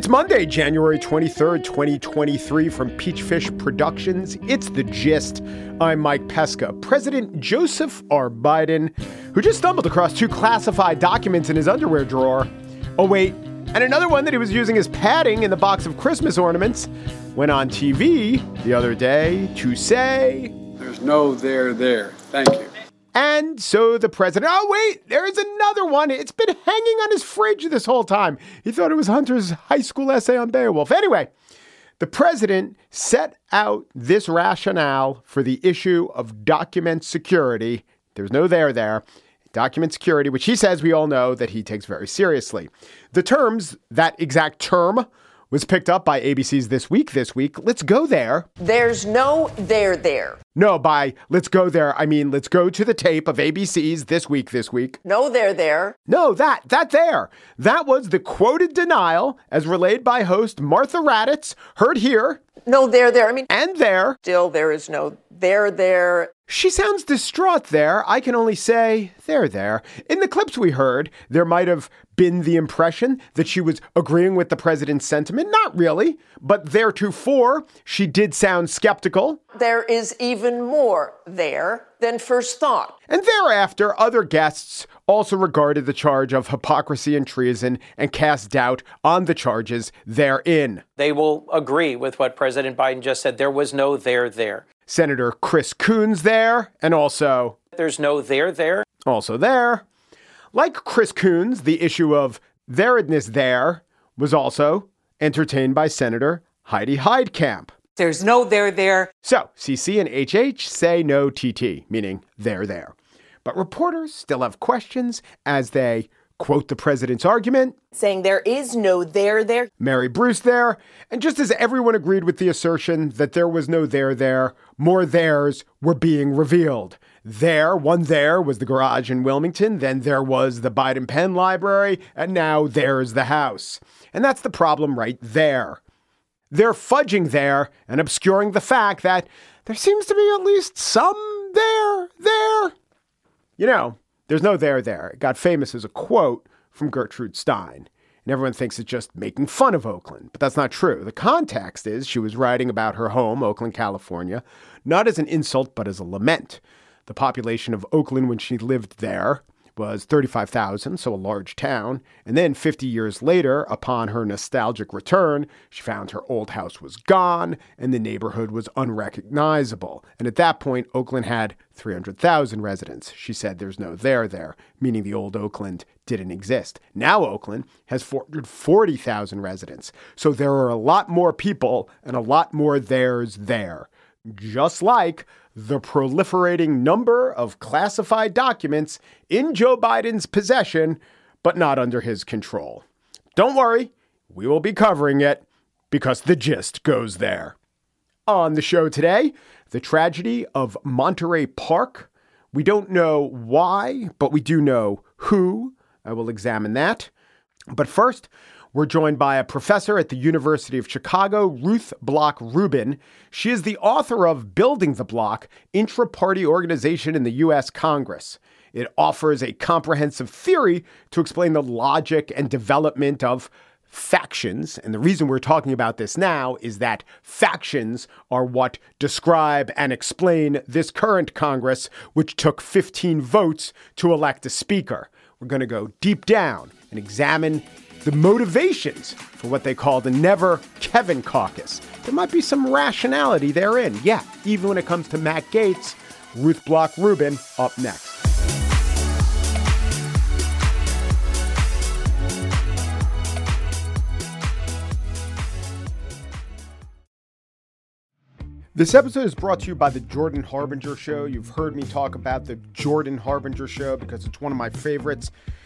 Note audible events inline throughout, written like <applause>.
It's Monday, January 23rd, 2023, from Peachfish Productions. It's The Gist. I'm Mike Pesca. President Joseph R. Biden, who just stumbled across two classified documents in his underwear drawer. Oh, wait, and another one that he was using as padding in the box of Christmas ornaments, went on TV the other day to say, There's no there there. Thank you. And so the president, oh, wait, there's another one. It's been hanging on his fridge this whole time. He thought it was Hunter's high school essay on Beowulf. Anyway, the president set out this rationale for the issue of document security. There's no there there. Document security, which he says we all know that he takes very seriously. The terms, that exact term, was picked up by ABC's This Week this week. Let's go there. There's no there there. No, by let's go there, I mean let's go to the tape of ABC's This Week this week. No there there. No, that, that there. That was the quoted denial as relayed by host Martha Raddatz, heard here No there there. I mean, and there. still there is no there there. She sounds distraught there. I can only say, there, there. In the clips we heard, there might have been the impression that she was agreeing with the president's sentiment. Not really, but theretofore, she did sound skeptical. There is even more there than first thought. And thereafter, other guests also regarded the charge of hypocrisy and treason and cast doubt on the charges therein. They will agree with what President Biden just said. There was no there there. Senator Chris Coons there, and also, There's no there there. also there. Like Chris Coons, the issue of theredness there was also entertained by Senator Heidi Heitkamp. There's no there there. So, CC and HH say no TT, meaning they're there. But reporters still have questions as they quote the president's argument, Saying there is no there there. Mary Bruce there, and just as everyone agreed with the assertion that there was no there there, more theirs were being revealed. There, one there was the garage in Wilmington, then there was the Biden Penn Library, and now there's the house. And that's the problem right there. They're fudging there and obscuring the fact that there seems to be at least some there, there. You know, there's no there there. It got famous as a quote from Gertrude Stein. And everyone thinks it's just making fun of Oakland, but that's not true. The context is she was writing about her home, Oakland, California, not as an insult, but as a lament. The population of Oakland when she lived there was 35,000, so a large town. And then 50 years later, upon her nostalgic return, she found her old house was gone and the neighborhood was unrecognizable. And at that point, Oakland had 300,000 residents. She said there's no there there, meaning the old Oakland didn't exist. Now Oakland has 440,000 residents. So there are a lot more people and a lot more theirs there. Just like the proliferating number of classified documents in Joe Biden's possession, but not under his control. Don't worry, we will be covering it because the gist goes there. On the show today, the tragedy of Monterey Park. We don't know why, but we do know who. I will examine that. But first, we're joined by a professor at the University of Chicago, Ruth Bloch Rubin. She is the author of Building the Bloc Intra Party Organization in the U.S. Congress. It offers a comprehensive theory to explain the logic and development of factions. And the reason we're talking about this now is that factions are what describe and explain this current Congress, which took 15 votes to elect a speaker. We're going to go deep down and examine the motivations for what they call the Never Kevin Caucus. There might be some rationality therein. Yeah, even when it comes to Matt Gaetz, Ruth Bloch Rubin up next. This episode is brought to you by the Jordan Harbinger Show. You've heard me talk about the Jordan Harbinger Show because it's one of my favorites.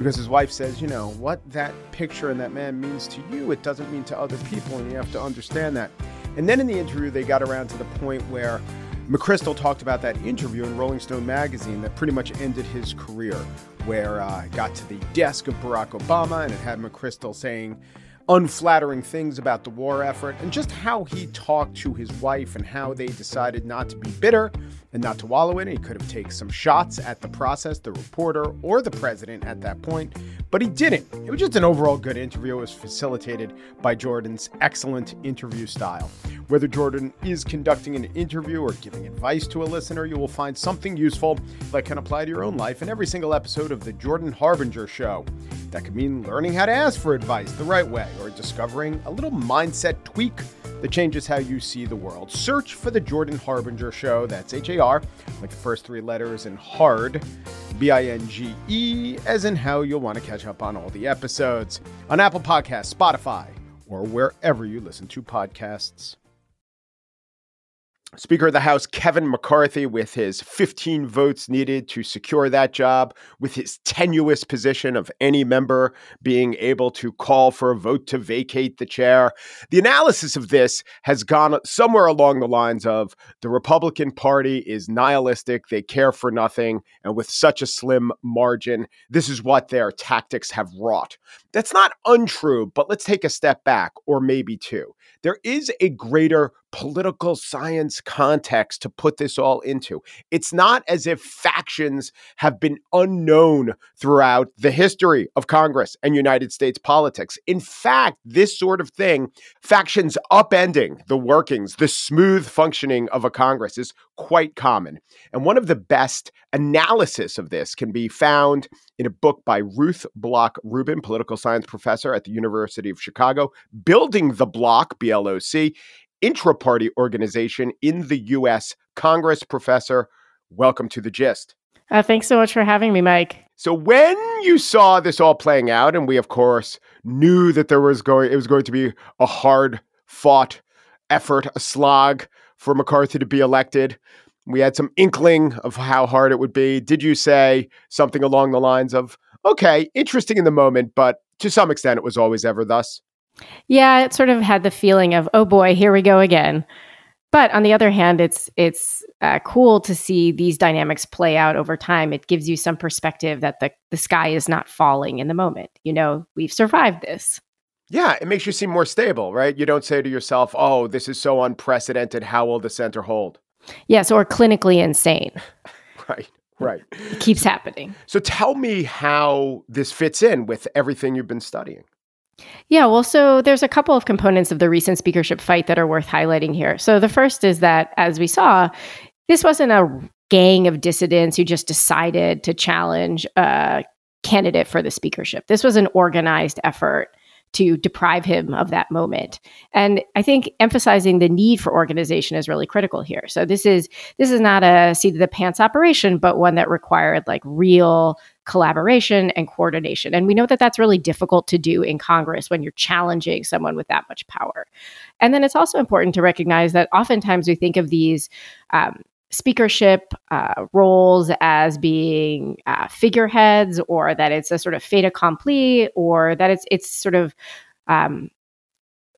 because his wife says, you know, what that picture and that man means to you, it doesn't mean to other people, and you have to understand that. And then in the interview, they got around to the point where McChrystal talked about that interview in Rolling Stone magazine that pretty much ended his career, where uh, got to the desk of Barack Obama and it had McChrystal saying, unflattering things about the war effort and just how he talked to his wife and how they decided not to be bitter and not to wallow in it. He could have taken some shots at the process, the reporter, or the president at that point, but he didn't. It was just an overall good interview. It was facilitated by Jordan's excellent interview style. Whether Jordan is conducting an interview or giving advice to a listener, you will find something useful that can apply to your own life in every single episode of The Jordan Harbinger Show. That could mean learning how to ask for advice the right way or discovering a little mindset tweak that changes how you see the world. Search for The Jordan Harbinger Show. That's H A R, like the first three letters, and hard, B I N G E, as in how you'll want to catch up on all the episodes on Apple Podcasts, Spotify, or wherever you listen to podcasts. Speaker of the House Kevin McCarthy, with his 15 votes needed to secure that job, with his tenuous position of any member being able to call for a vote to vacate the chair. The analysis of this has gone somewhere along the lines of the Republican Party is nihilistic, they care for nothing, and with such a slim margin, this is what their tactics have wrought. That's not untrue, but let's take a step back, or maybe two. There is a greater political science context to put this all into. It's not as if factions have been unknown throughout the history of Congress and United States politics. In fact, this sort of thing, factions upending the workings, the smooth functioning of a Congress is quite common. And one of the best analysis of this can be found in a book by Ruth Bloch Rubin, political science professor at the University of Chicago, Building the Block, BLOC intra party organization in the U.S. Congress. Professor, welcome to the gist. Uh, thanks so much for having me, Mike. So when you saw this all playing out, and we of course knew that there was going, it was going to be a hard fought effort, a slog for McCarthy to be elected. We had some inkling of how hard it would be. Did you say something along the lines of, okay, interesting in the moment, but to some extent it was always ever thus? Yeah, it sort of had the feeling of, oh boy, here we go again. But on the other hand, it's it's uh, cool to see these dynamics play out over time. It gives you some perspective that the the sky is not falling in the moment. You know, we've survived this. Yeah, it makes you seem more stable, right? You don't say to yourself, "Oh, this is so unprecedented. How will the center hold?" Yes, or clinically insane. <laughs> right. Right. It keeps happening. So tell me how this fits in with everything you've been studying. Yeah, well, so there's a couple of components of the recent speakership fight that are worth highlighting here. So the first is that, as we saw, this wasn't a gang of dissidents who just decided to challenge a candidate for the speakership. This was an organized effort to deprive him of that moment. And I think emphasizing the need for organization is really critical here. So this is this is not a seat of the pants operation, but one that required like real collaboration and coordination. And we know that that's really difficult to do in Congress when you're challenging someone with that much power. And then it's also important to recognize that oftentimes we think of these um, speakership uh, roles as being uh, figureheads or that it's a sort of fait accompli or that it's it's sort of um,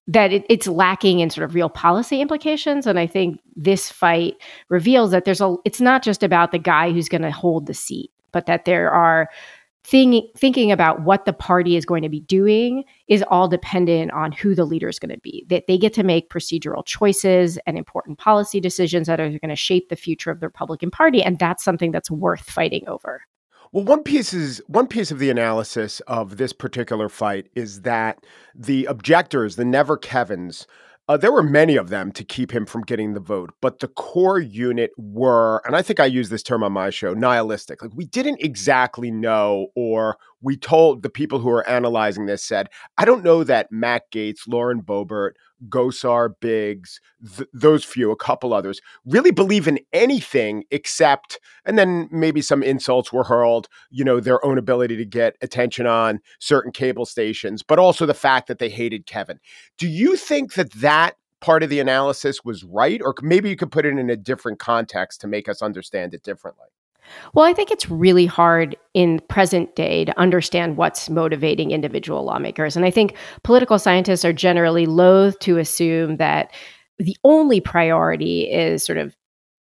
that it, it's lacking in sort of real policy implications and i think this fight reveals that there's a it's not just about the guy who's going to hold the seat but that there are thing, thinking about what the party is going to be doing is all dependent on who the leader is going to be. That they get to make procedural choices and important policy decisions that are going to shape the future of the Republican Party, and that's something that's worth fighting over. Well, one piece is one piece of the analysis of this particular fight is that the objectors, the Never Kevins, uh, there were many of them to keep him from getting the vote, but the core unit were, and I think I use this term on my show, nihilistic. Like we didn't exactly know, or we told the people who are analyzing this said, I don't know that Matt Gaetz, Lauren Boebert, Gosar Biggs, th- those few, a couple others, really believe in anything except, and then maybe some insults were hurled, you know, their own ability to get attention on certain cable stations, but also the fact that they hated Kevin. Do you think that that part of the analysis was right? Or maybe you could put it in a different context to make us understand it differently? Well, I think it's really hard in present day to understand what's motivating individual lawmakers. And I think political scientists are generally loath to assume that the only priority is sort of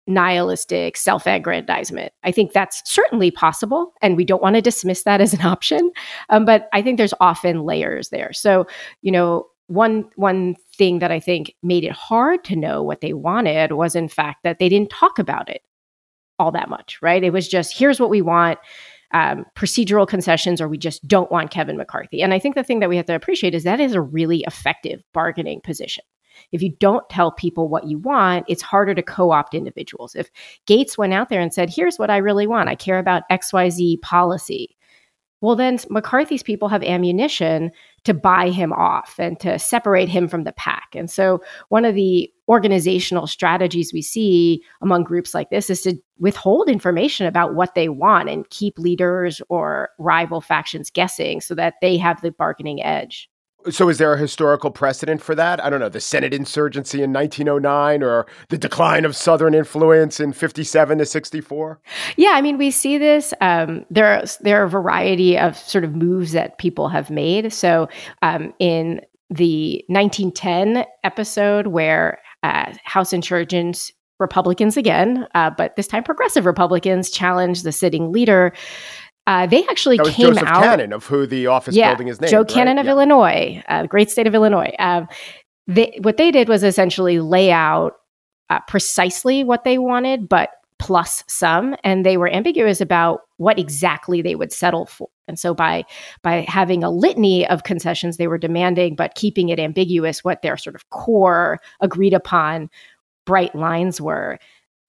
nihilistic self aggrandizement. I think that's certainly possible, and we don't want to dismiss that as an option. Um, but I think there's often layers there. So, you know, one one thing that I think made it hard to know what they wanted was, in fact, that they didn't talk about it all that much. Right? It was just here's what we want. Um, procedural concessions, or we just don't want Kevin McCarthy. And I think the thing that we have to appreciate is that is a really effective bargaining position if you don't tell people what you want, it's harder to co opt individuals. If Gaetz went out there and said, here's what I really want, I care about XYZ policy, well, then McCarthy's people have ammunition to buy him off and to separate him from the pack. And so, one of the organizational strategies we see among groups like this is to withhold information about what they want and keep leaders or rival factions guessing so that they have the bargaining edge. So, is there a historical precedent for that? I don't know, the Senate insurgency in 1909 or the decline of Southern influence in 57 to 64? Yeah, I mean, we see this. Um, there, are, there are a variety of sort of moves that people have made. So, um, in the 1910 episode where uh, House insurgents Republicans again, uh, but this time progressive Republicans challenged the sitting leader. Uh, they actually came Joseph out. Cannon of who the office yeah, building is named. Joe right? Cannon of Yeah. Illinois, uh, great state of Illinois. Um, they, what they did was essentially lay out uh, precisely what they wanted, but plus some, and they were ambiguous about what exactly they would settle for. And so by by having a litany of concessions they were demanding, but keeping it ambiguous what their sort of core agreed upon bright lines were,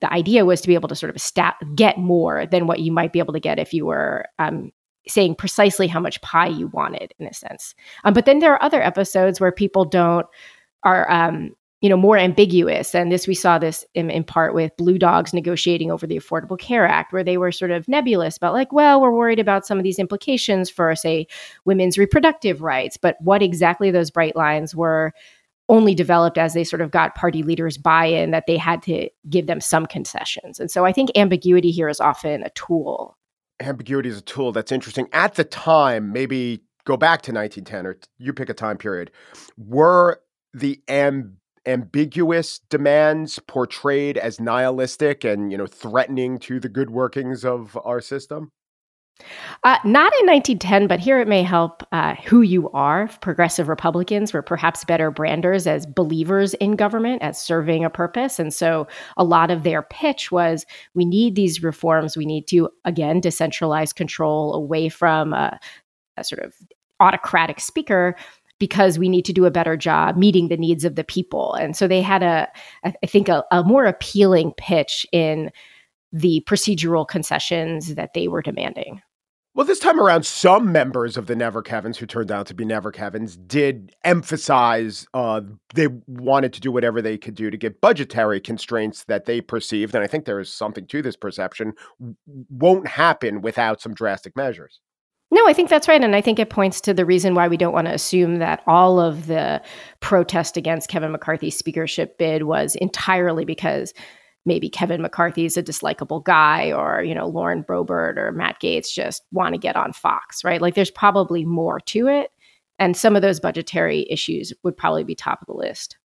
the idea was to be able to sort of sta- get more than what you might be able to get if you were um, saying precisely how much pie you wanted in a sense. Um, but then there are other episodes where people don't are um, you know more ambiguous. And this we saw this in, in part with blue dogs negotiating over the affordable care act where they were sort of nebulous about like well we're worried about some of these implications for say women's reproductive rights but what exactly those bright lines were only developed as they sort of got party leaders buy-in that they had to give them some concessions and so i think ambiguity here is often a tool ambiguity is a tool that's interesting. At the time, maybe go back to 1910 or you pick a time period, were the am- ambiguous demands portrayed as nihilistic and you know threatening to the good workings of our system? Uh, not in 1910, but here it may help uh, who you are. Progressive Republicans were perhaps better branders as believers in government, as serving a purpose. And so a lot of their pitch was we need these reforms. We need to, again, decentralize control away from a, a sort of autocratic speaker because we need to do a better job meeting the needs of the people. And so they had a, I think, a, a more appealing pitch in the procedural concessions that they were demanding. Well, this time around, some members of the Never Kevins, who turned out to be Never Kevins, did emphasize uh, they wanted to do whatever they could do to get budgetary constraints that they perceived, and I think there is something to this perception, won't happen without some drastic measures. No, I think that's right. And I think it points to the reason why we don't want to assume that all of the protest against Kevin McCarthy's speakership bid was entirely because maybe Kevin McCarthy is a dislikable guy or, you know, Lauren Boebert or Matt Gaetz just want to get on Fox, right? Like there's probably more to it. And some of those budgetary issues would probably be top of the list.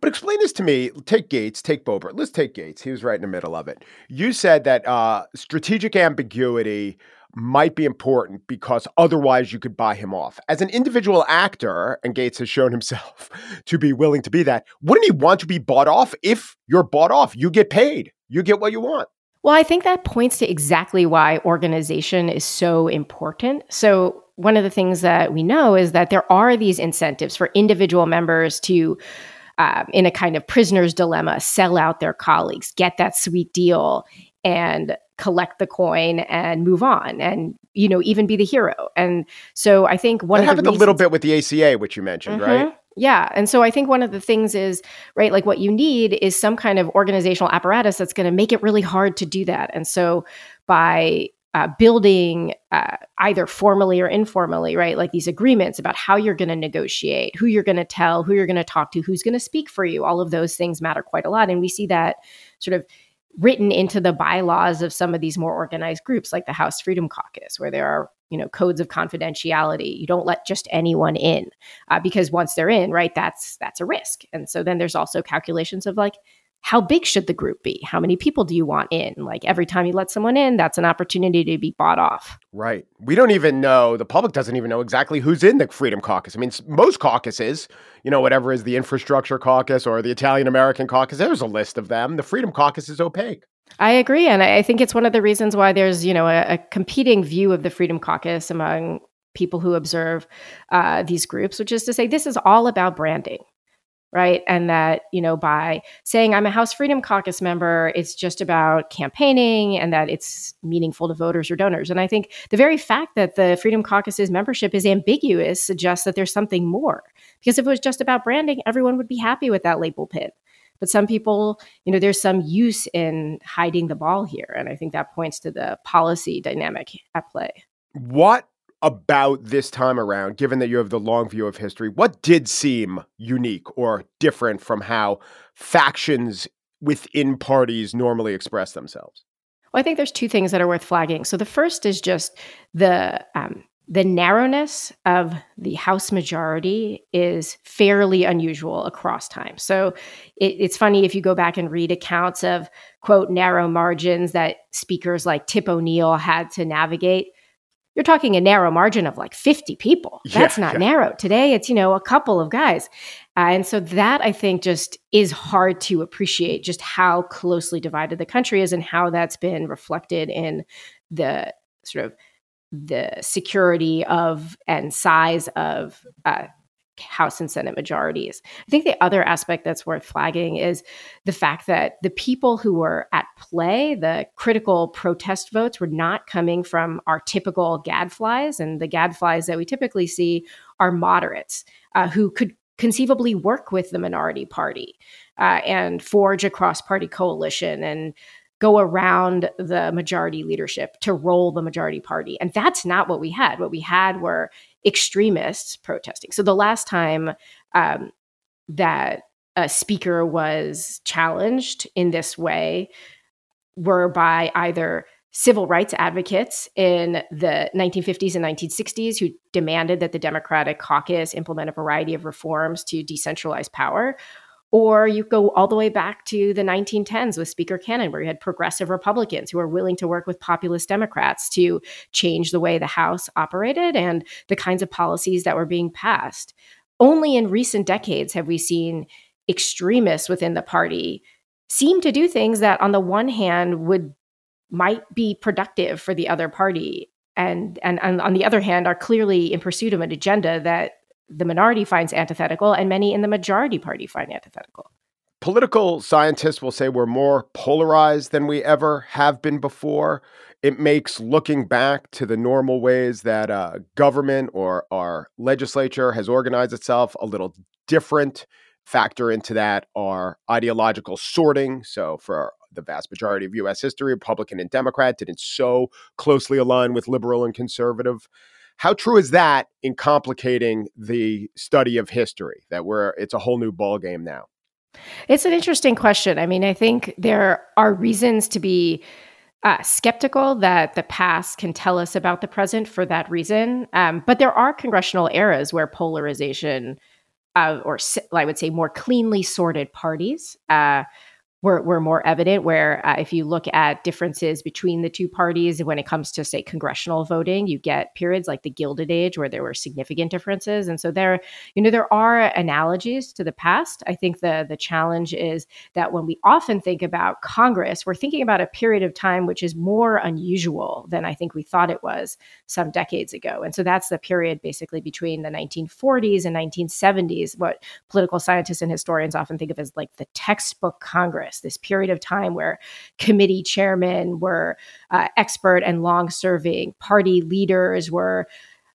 But explain this to me. Take Gaetz, take Boebert. Let's take Gaetz. He was right in the middle of it. You said that uh, strategic ambiguity might be important because otherwise you could buy him off. As an individual actor, and Gaetz has shown himself <laughs> to be willing to be that, wouldn't he want to be bought off? If you're bought off, you get paid, you get what you want. Well, I think that points to exactly why organization is so important. So, one of the things that we know is that there are these incentives for individual members to, uh, in a kind of prisoner's dilemma, sell out their colleagues, get that sweet deal, and collect the coin and move on and you know even be the hero and so i think one That of the happened a little bit with the ACA, which you mentioned, right? Mhm. Yeah. And so I think one of the things is, right, like what you need is some kind of organizational apparatus that's going to make it really hard to do that. And so by uh, building uh, either formally or informally, right, like these agreements about how you're going to negotiate, who you're going to tell, who you're going to talk to, who's going to speak for you, all of those things matter quite a lot. And we see that sort of written into the bylaws of some of these more organized groups like the House Freedom Caucus, where there are you know codes of confidentiality. You don't let just anyone in uh, because once they're in right that's that's a risk. And so then there's also calculations of like how big should the group be? How many people do you want in? Like every time you let someone in that's an opportunity to be bought off. Right. We don't even know the public doesn't even know exactly who's in the freedom caucus. I mean most caucuses you know whatever is the infrastructure caucus or the italian american caucus there's a list of them. The freedom caucus is opaque. I agree. And I think it's one of the reasons why there's, you know, a, a competing view of the Freedom Caucus among people who observe uh, these groups, which is to say this is all about branding, right? And that, you know, by saying I'm a House Freedom Caucus member, it's just about campaigning and that it's meaningful to voters or donors. And I think the very fact that the Freedom Caucus's membership is ambiguous suggests that there's something more. Because if it was just about branding, everyone would be happy with that label pin. But some people, you know, there's some use in hiding the ball here. And I think that points to the policy dynamic at play. What about this time around, given that you have the long view of history, what did seem unique or different from how factions within parties normally express themselves? Well, I think there's two things that are worth flagging. So the first is just the um, the narrowness of the House majority is fairly unusual across time. So it, it's funny if you go back and read accounts of, quote, narrow margins that speakers like Tip O'Neill had to navigate. You're talking a narrow margin of like 50 people. That's yeah, not yeah. narrow. Today, it's, you know, a couple of guys. Uh, and so that I think just is hard to appreciate just how closely divided the country is and how that's been reflected in the sort of the security of and size of uh, House and Senate majorities. I think the other aspect that's worth flagging is the fact that the people who were at play, the critical protest votes, were not coming from our typical gadflies. And the gadflies that we typically see are moderates uh, who could conceivably work with the minority party uh, and forge a cross party coalition and go around the majority leadership to roll the majority party. And that's not what we had. What we had were extremists protesting. So the last time um, that a speaker was challenged in this way were by either civil rights advocates in the 1950s and 1960s who demanded that the Democratic caucus implement a variety of reforms to decentralize power, or you go all the way back to the 1910s with Speaker Cannon, where you had progressive Republicans who were willing to work with populist Democrats to change the way the House operated and the kinds of policies that were being passed. Only in recent decades have we seen extremists within the party seem to do things that, on the one hand, would might be productive for the other party and, and, and on the other hand are clearly in pursuit of an agenda that the minority finds antithetical and many in the majority party find antithetical. Political scientists will say we're more polarized than we ever have been before. It makes looking back to the normal ways that uh, government or our legislature has organized itself a little different. Factor into that are ideological sorting. So, for the vast majority of US history, Republican and Democrat didn't so closely align with liberal and conservative. How true is that in complicating the study of history? That we're it's a whole new ball game now. It's an interesting question. I mean, I think there are reasons to be uh, skeptical that the past can tell us about the present for that reason. Um, but there are congressional eras where polarization, uh, or I would say more cleanly sorted parties, uh, were, were more evident. Where uh, if you look at differences between the two parties when it comes to, say, congressional voting, you get periods like the Gilded Age where there were significant differences. And so there, you know, there are analogies to the past. I think the the challenge is that when we often think about Congress, we're thinking about a period of time which is more unusual than I think we thought it was some decades ago. And so that's the period basically between the 1940s and 1970s, what political scientists and historians often think of as like the textbook Congress this period of time where committee chairmen were uh, expert and long serving, party leaders were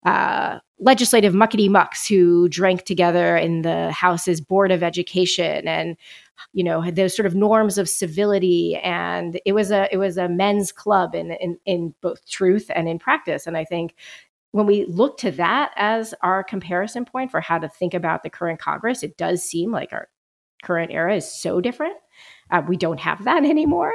uh, legislative muckety mucks who drank together in the House's Board of Education and you know those sort of norms of civility. And it was a it was a men's club in in, in both truth and in practice. And i think when we look to that as our comparison point for how to think about the current congress it does seem like our current era is so different uh, we don't have that <laughs> anymore.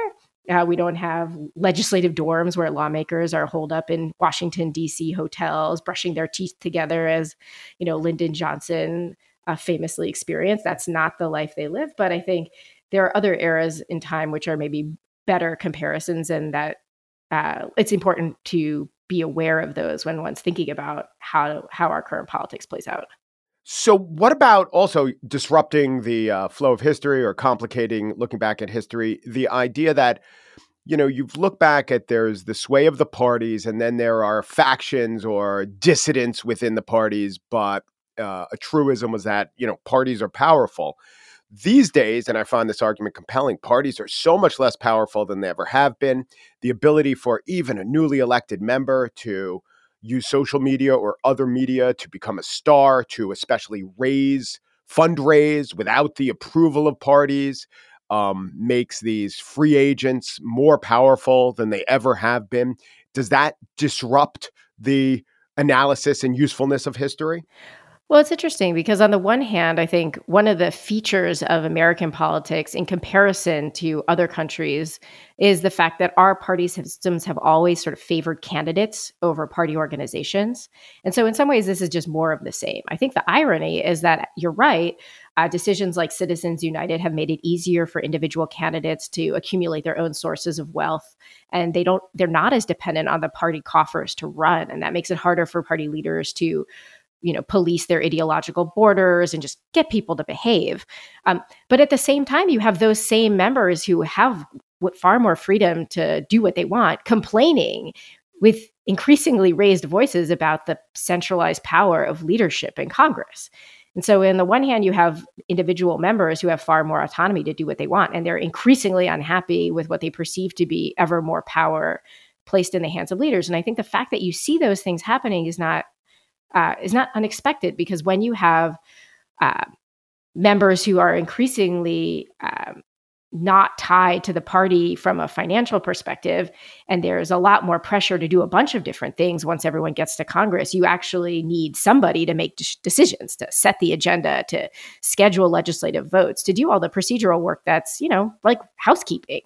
Uh, we don't have legislative dorms where lawmakers are holed up in Washington D.C. hotels, brushing their teeth together, as you know Lyndon Johnson uh, famously experienced. That's not the life they live. But I think there are other eras in time which are maybe better comparisons, and that uh, it's important to be aware of those when one's thinking about how how our current politics plays out. So, what about also disrupting the uh, flow of history or complicating looking back at history? The idea that, you know, you've looked back at there's the sway of the parties, and then there are factions or dissidents within the parties, but uh, a truism was that, you know, parties are powerful. These days, and I find this argument compelling, parties are so much less powerful than they ever have been. The ability for even a newly elected member to use social media or other media to become a star, to especially raise, fundraise without the approval of parties, um, makes these free agents more powerful than they ever have been. Does that disrupt the analysis and usefulness of history? Well, it's interesting because, on the one hand, I think one of the features of American politics in comparison to other countries is the fact that our party systems have always sort of favored candidates over party organizations. And so, in some ways, this is just more of the same. I think the irony is that you're right. Uh, decisions like Citizens United have made it easier for individual candidates to accumulate their own sources of wealth, and they don't. They're not as dependent on the party coffers to run, and that makes it harder for party leaders to you know police their ideological borders and just get people to behave. Um, but at the same time you have those same members who have far more freedom to do what they want complaining with increasingly raised voices about the centralized power of leadership in congress. And so in the one hand you have individual members who have far more autonomy to do what they want and they're increasingly unhappy with what they perceive to be ever more power placed in the hands of leaders. And i think the fact that you see those things happening is not uh, is not unexpected because when you have uh, members who are increasingly um, not tied to the party from a financial perspective, and there's a lot more pressure to do a bunch of different things once everyone gets to Congress, you actually need somebody to make decisions, to set the agenda, to schedule legislative votes, to do all the procedural work that's, you know, like housekeeping.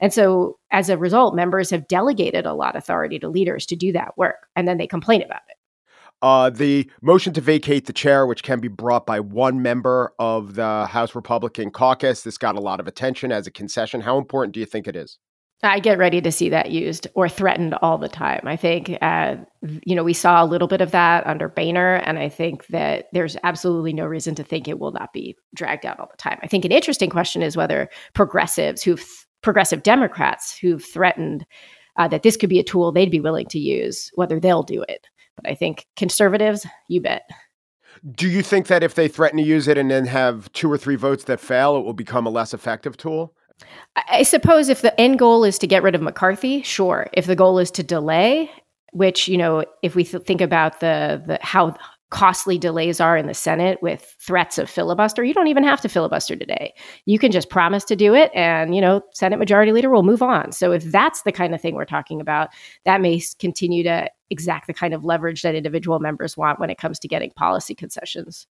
And so as a result, members have delegated a lot of authority to leaders to do that work, and then they complain about it. Uh, the motion to vacate the chair, which can be brought by one member of the House Republican caucus, this got a lot of attention as a concession. How important do you think it is? I get ready to see that used or threatened all the time. I think, uh, you know, we saw a little bit of that under Boehner, and I think that there's absolutely no reason to think it will not be dragged out all the time. I think an interesting question is whether progressives who've progressive Democrats who've threatened uh, that this could be a tool they'd be willing to use, whether they'll do it. But I think conservatives, you bet. Do you think that if they threaten to use it and then have two or three votes that fail, it will become a less effective tool? I suppose if the end goal is to get rid of McCarthy, sure. If the goal is to delay, which you know, if we th- think about the the how costly delays are in the Senate with threats of filibuster, you don't even have to filibuster today. You can just promise to do it and, you know, Senate majority leader will move on. So if that's the kind of thing we're talking about, that may continue to exact the kind of leverage that individual members want when it comes to getting policy concessions.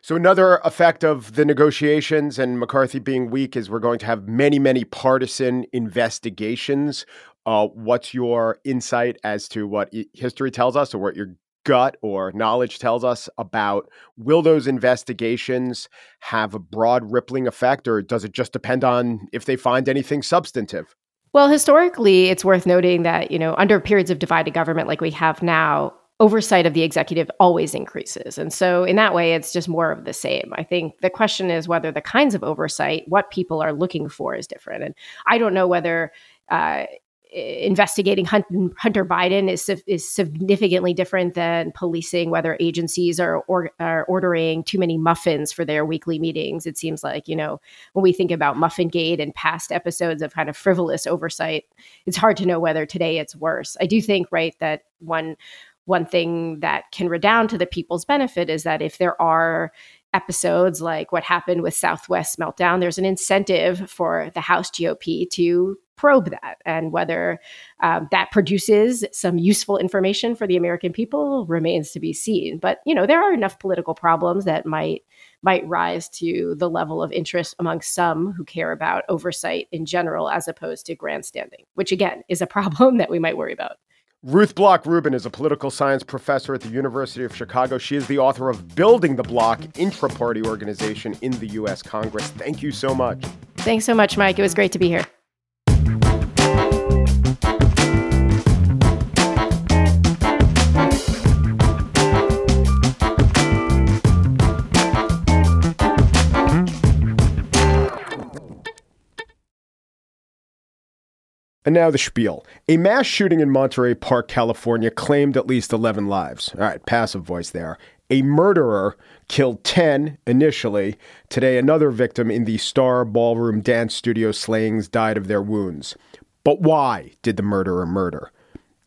So another effect of the negotiations and McCarthy being weak is we're going to have many, many partisan investigations. Uh, what's your insight as to what history tells us, or what your gut or knowledge tells us about will those investigations have a broad rippling effect or does it just depend on if they find anything substantive? Well, historically, it's worth noting that, you know, under periods of divided government like we have now, oversight of the executive always increases. And so, in that way, it's just more of the same. I think the question is whether the kinds of oversight, what people are looking for, is different. And I don't know whether uh, investigating Hunter Biden is is significantly different than policing whether agencies are, or, are ordering too many muffins for their weekly meetings. It seems like you know when we think about Muffin Gate and past episodes of kind of frivolous oversight, it's hard to know whether today it's worse. I do think right that one one thing that can redound to the people's benefit is that if there are episodes like what happened with Southwest Meltdown, there's an incentive for the House GOP to probe that and whether um, that produces some useful information for the American people remains to be seen. But you know there are enough political problems that might might rise to the level of interest among some who care about oversight in general as opposed to grandstanding, which again is a problem <laughs> that we might worry about. Ruth Bloch Rubin is a political science professor at the University of Chicago. She is the author of Building the Bloc, intra party organization in the U.S. Congress. Thank you so much. Thanks so much, Mike. It was great to be here. And now the spiel. A mass shooting in Monterey Park, California claimed at least 11 lives. All right, passive voice there. A murderer killed 10 initially. Today, another victim in the Star Ballroom Dance Studio slayings died of their wounds. But why did the murderer murder?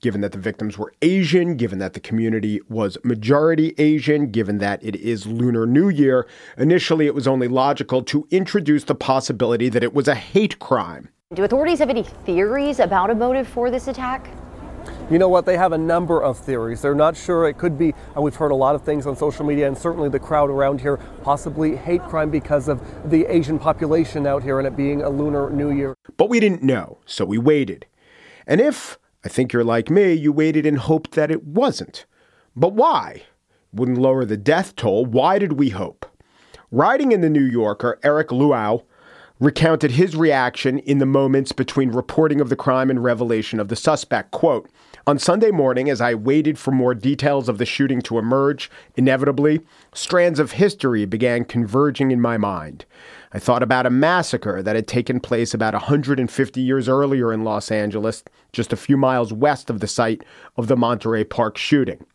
Given that the victims were Asian, given that the community was majority Asian, given that it is Lunar New Year, initially it was only logical to introduce the possibility that it was a hate crime. Do authorities have any theories about a motive for this attack? You know what? They have a number of theories. They're not sure. It could be, and we've heard a lot of things on social media, and certainly the crowd around here, possibly hate crime because of the Asian population out here and it being a lunar new year. But we didn't know, so we waited. And if, I think you're like me, you waited and hoped that it wasn't. But why? Wouldn't lower the death toll. Why did we hope? Writing in the New Yorker, Eric Luau recounted his reaction in the moments between reporting of the crime and revelation of the suspect. Quote, on Sunday morning, as I waited for more details of the shooting to emerge, inevitably, strands of history began converging in my mind. I thought about a massacre that had taken place about 150 years earlier in Los Angeles, just a few miles west of the site of the Monterey Park shooting.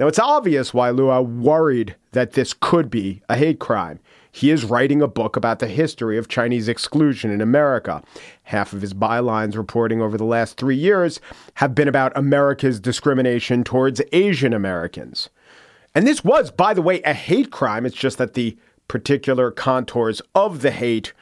Now, it's obvious why Lua worried that this could be a hate crime. He is writing a book about the history of Chinese exclusion in America. Half of his bylines reporting over the last three years have been about America's discrimination towards Asian Americans. And this was, by the way, a hate crime. It's just that the particular contours of the hate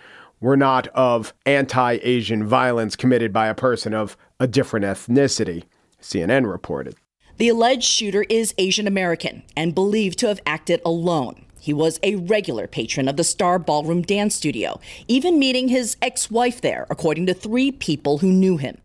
were not of anti Asian violence committed by a person of a different ethnicity, CNN reported. The alleged shooter is Asian American and believed to have acted alone. He was a regular patron of the Star Ballroom Dance Studio, even meeting his ex wife there, according to three people who knew him.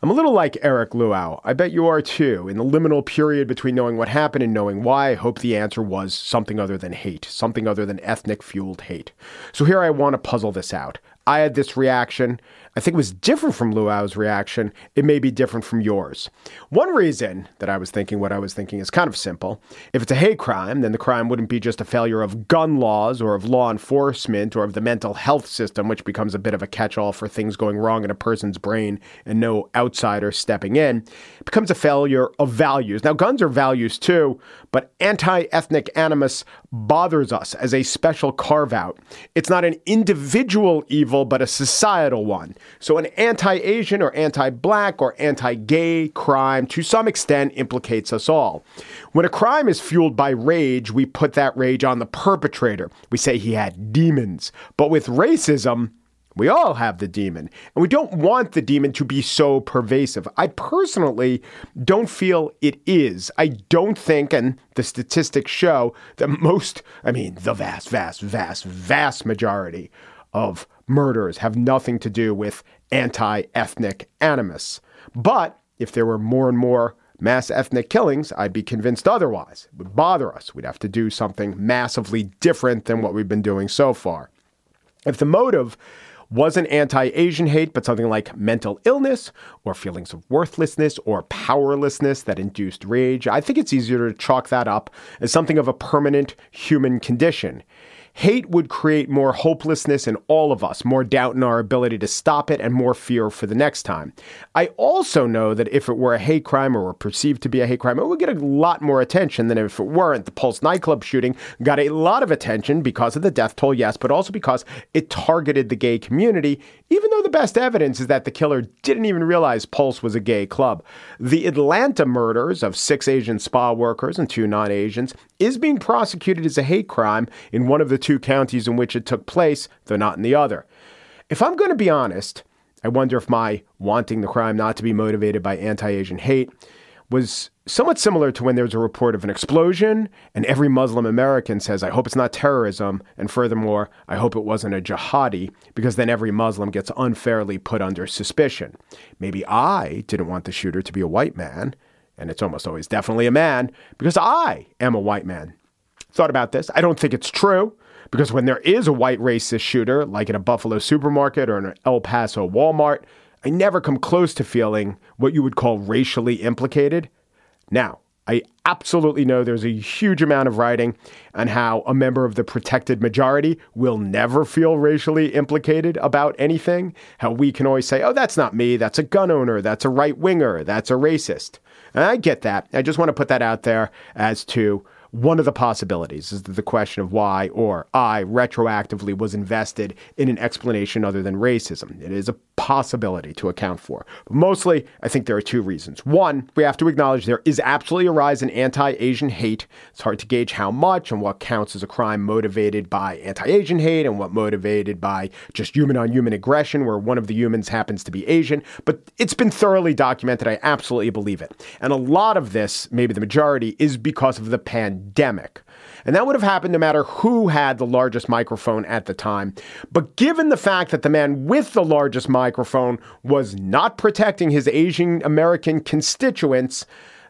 I'm a little like Eric Luau. I bet you are too. In the liminal period between knowing what happened and knowing why, I hope the answer was something other than hate, something other than ethnic fueled hate. So here I want to puzzle this out. I had this reaction. I think it was different from Luau's reaction. It may be different from yours. One reason that I was thinking what I was thinking is kind of simple. If it's a hate crime, then the crime wouldn't be just a failure of gun laws or of law enforcement or of the mental health system, which becomes a bit of a catch all for things going wrong in a person's brain and no outsider stepping in. It becomes a failure of values. Now, guns are values too, but anti ethnic animus bothers us as a special carve out. It's not an individual evil, but a societal one. So, an anti Asian or anti black or anti gay crime to some extent implicates us all. When a crime is fueled by rage, we put that rage on the perpetrator. We say he had demons. But with racism, we all have the demon, and we don't want the demon to be so pervasive. I personally don't feel it is. I don't think, and the statistics show that most, I mean, the vast, vast, vast, vast majority of murders have nothing to do with anti ethnic animus. But if there were more and more mass ethnic killings, I'd be convinced otherwise. It would bother us. We'd have to do something massively different than what we've been doing so far. If the motive wasn't anti Asian hate, but something like mental illness or feelings of worthlessness or powerlessness that induced rage, I think it's easier to chalk that up as something of a permanent human condition. Hate would create more hopelessness in all of us, more doubt in our ability to stop it, and more fear for the next time. I also know that if it were a hate crime or were perceived to be a hate crime, it would get a lot more attention than if it weren't. The Pulse nightclub shooting got a lot of attention because of the death toll, yes, but also because it targeted the gay community, even though the best evidence is that the killer didn't even realize Pulse was a gay club. The Atlanta murders of six Asian spa workers and two non Asians is being prosecuted as a hate crime in one of the two counties in which it took place, though not in the other. If I'm going to be honest, I wonder if my wanting the crime not to be motivated by anti Asian hate was somewhat similar to when there's a report of an explosion and every Muslim American says, I hope it's not terrorism. And furthermore, I hope it wasn't a jihadi, because then every Muslim gets unfairly put under suspicion. Maybe I didn't want the shooter to be a white man, and it's almost always definitely a man, because I am a white man. Thought about this. I don't think it's true. Because when there is a white racist shooter, like in a Buffalo supermarket or an El Paso Walmart, I never come close to feeling what you would call racially implicated. Now, I absolutely know there's a huge amount of writing on how a member of the protected majority will never feel racially implicated about anything. How we can always say, oh, that's not me. That's a gun owner. That's a right winger. That's a racist. And I get that. I just want to put that out there as to one of the possibilities is that the question of why or I retroactively was invested in an explanation other than racism. It is a possibility to account for. But mostly, I think there are two reasons. One, we have to acknowledge there is absolutely a rise in anti Asian hate. It's hard to gauge how much and what counts as a crime motivated by anti Asian hate and what motivated by just human on human aggression, where one of the humans happens to be Asian. But it's been thoroughly documented. I absolutely believe it. And a lot of this, maybe the majority, is because of the pandemic. And that would have happened no matter who had the largest microphone at the time. But given the fact that the man with the largest microphone was not protecting his Asian American constituents,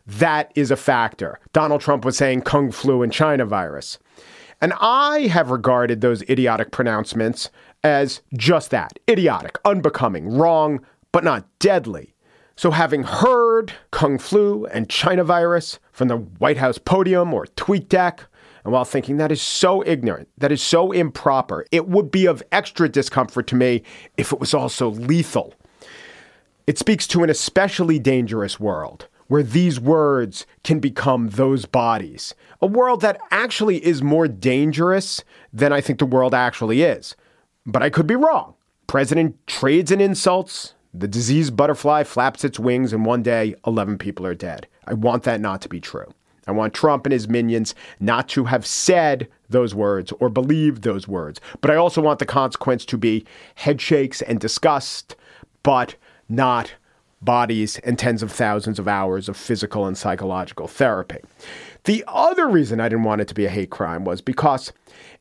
that is a factor. Donald Trump was saying Kung flu and China virus. And I have regarded those idiotic pronouncements as just that idiotic, unbecoming, wrong, but not deadly. So, having heard Kung flu and China virus from the White House podium or tweet deck, and while thinking that is so ignorant, that is so improper, it would be of extra discomfort to me if it was also lethal. It speaks to an especially dangerous world where these words can become those bodies. A world that actually is more dangerous than I think the world actually is. But I could be wrong. President trades in insults. The diseased butterfly flaps its wings, and one day, 11 people are dead. I want that not to be true. I want Trump and his minions not to have said those words or believed those words. But I also want the consequence to be headshakes and disgust, but not bodies and tens of thousands of hours of physical and psychological therapy. The other reason I didn't want it to be a hate crime was because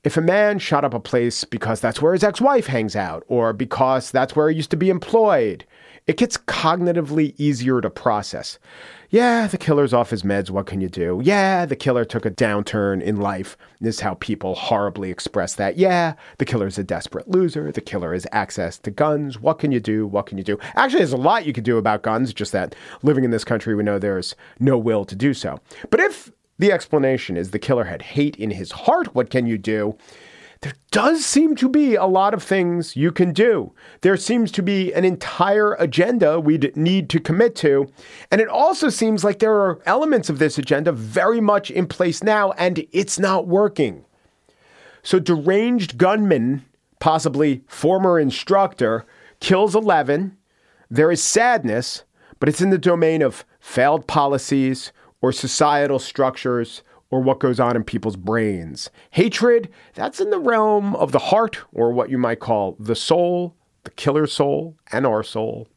if a man shot up a place because that's where his ex wife hangs out or because that's where he used to be employed, it gets cognitively easier to process. Yeah, the killer's off his meds. What can you do? Yeah, the killer took a downturn in life. This is how people horribly express that. Yeah, the killer's a desperate loser. The killer has access to guns. What can you do? What can you do? Actually, there's a lot you can do about guns, just that living in this country, we know there's no will to do so. But if the explanation is the killer had hate in his heart, what can you do? there does seem to be a lot of things you can do. There seems to be an entire agenda we'd need to commit to. And it also seems like there are elements of this agenda very much in place now, and it's not working. So, deranged gunman, possibly former instructor, kills 11. There is sadness, but it's in the domain of failed policies or societal structures or what goes on in people's brains. Hatred, that's in the realm of the heart, or what you might call the soul, the killer soul, and our soul.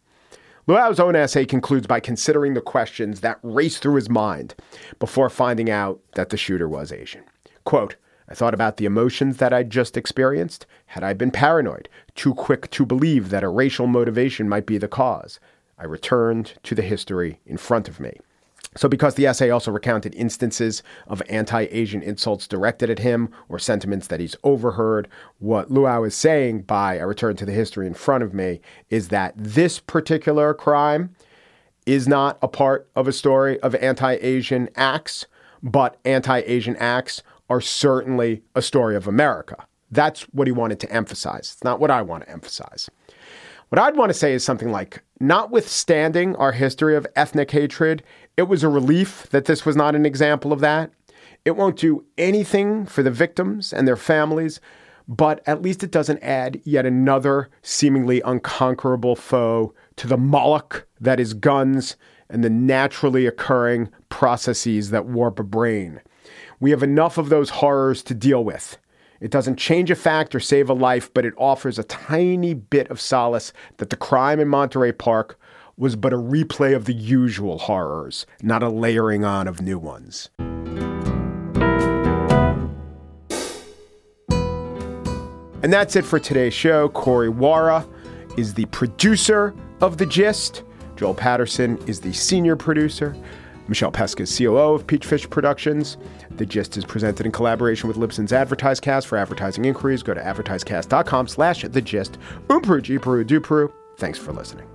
Luau's own essay concludes by considering the questions that race through his mind before finding out that the shooter was Asian. Quote, I thought about the emotions that I'd just experienced. Had I been paranoid, too quick to believe that a racial motivation might be the cause? I returned to the history in front of me. So, because the essay also recounted instances of anti Asian insults directed at him or sentiments that he's overheard, what Luau is saying by a return to the history in front of me is that this particular crime is not a part of a story of anti Asian acts, but anti Asian acts are certainly a story of America. That's what he wanted to emphasize. It's not what I want to emphasize. What I'd want to say is something like, notwithstanding our history of ethnic hatred, it was a relief that this was not an example of that. It won't do anything for the victims and their families, but at least it doesn't add yet another seemingly unconquerable foe to the Moloch that is guns and the naturally occurring processes that warp a brain. We have enough of those horrors to deal with. It doesn't change a fact or save a life, but it offers a tiny bit of solace that the crime in Monterey Park was but a replay of the usual horrors, not a layering on of new ones. And that's it for today's show. Corey Wara is the producer of The Gist. Joel Patterson is the senior producer. Michelle Pesca is COO of Peachfish Productions. The Gist is presented in collaboration with Libsyn's AdvertiseCast. For advertising inquiries, go to advertisecast.com slash The Gist. Umpru, Peru, Dupru. Thanks for listening.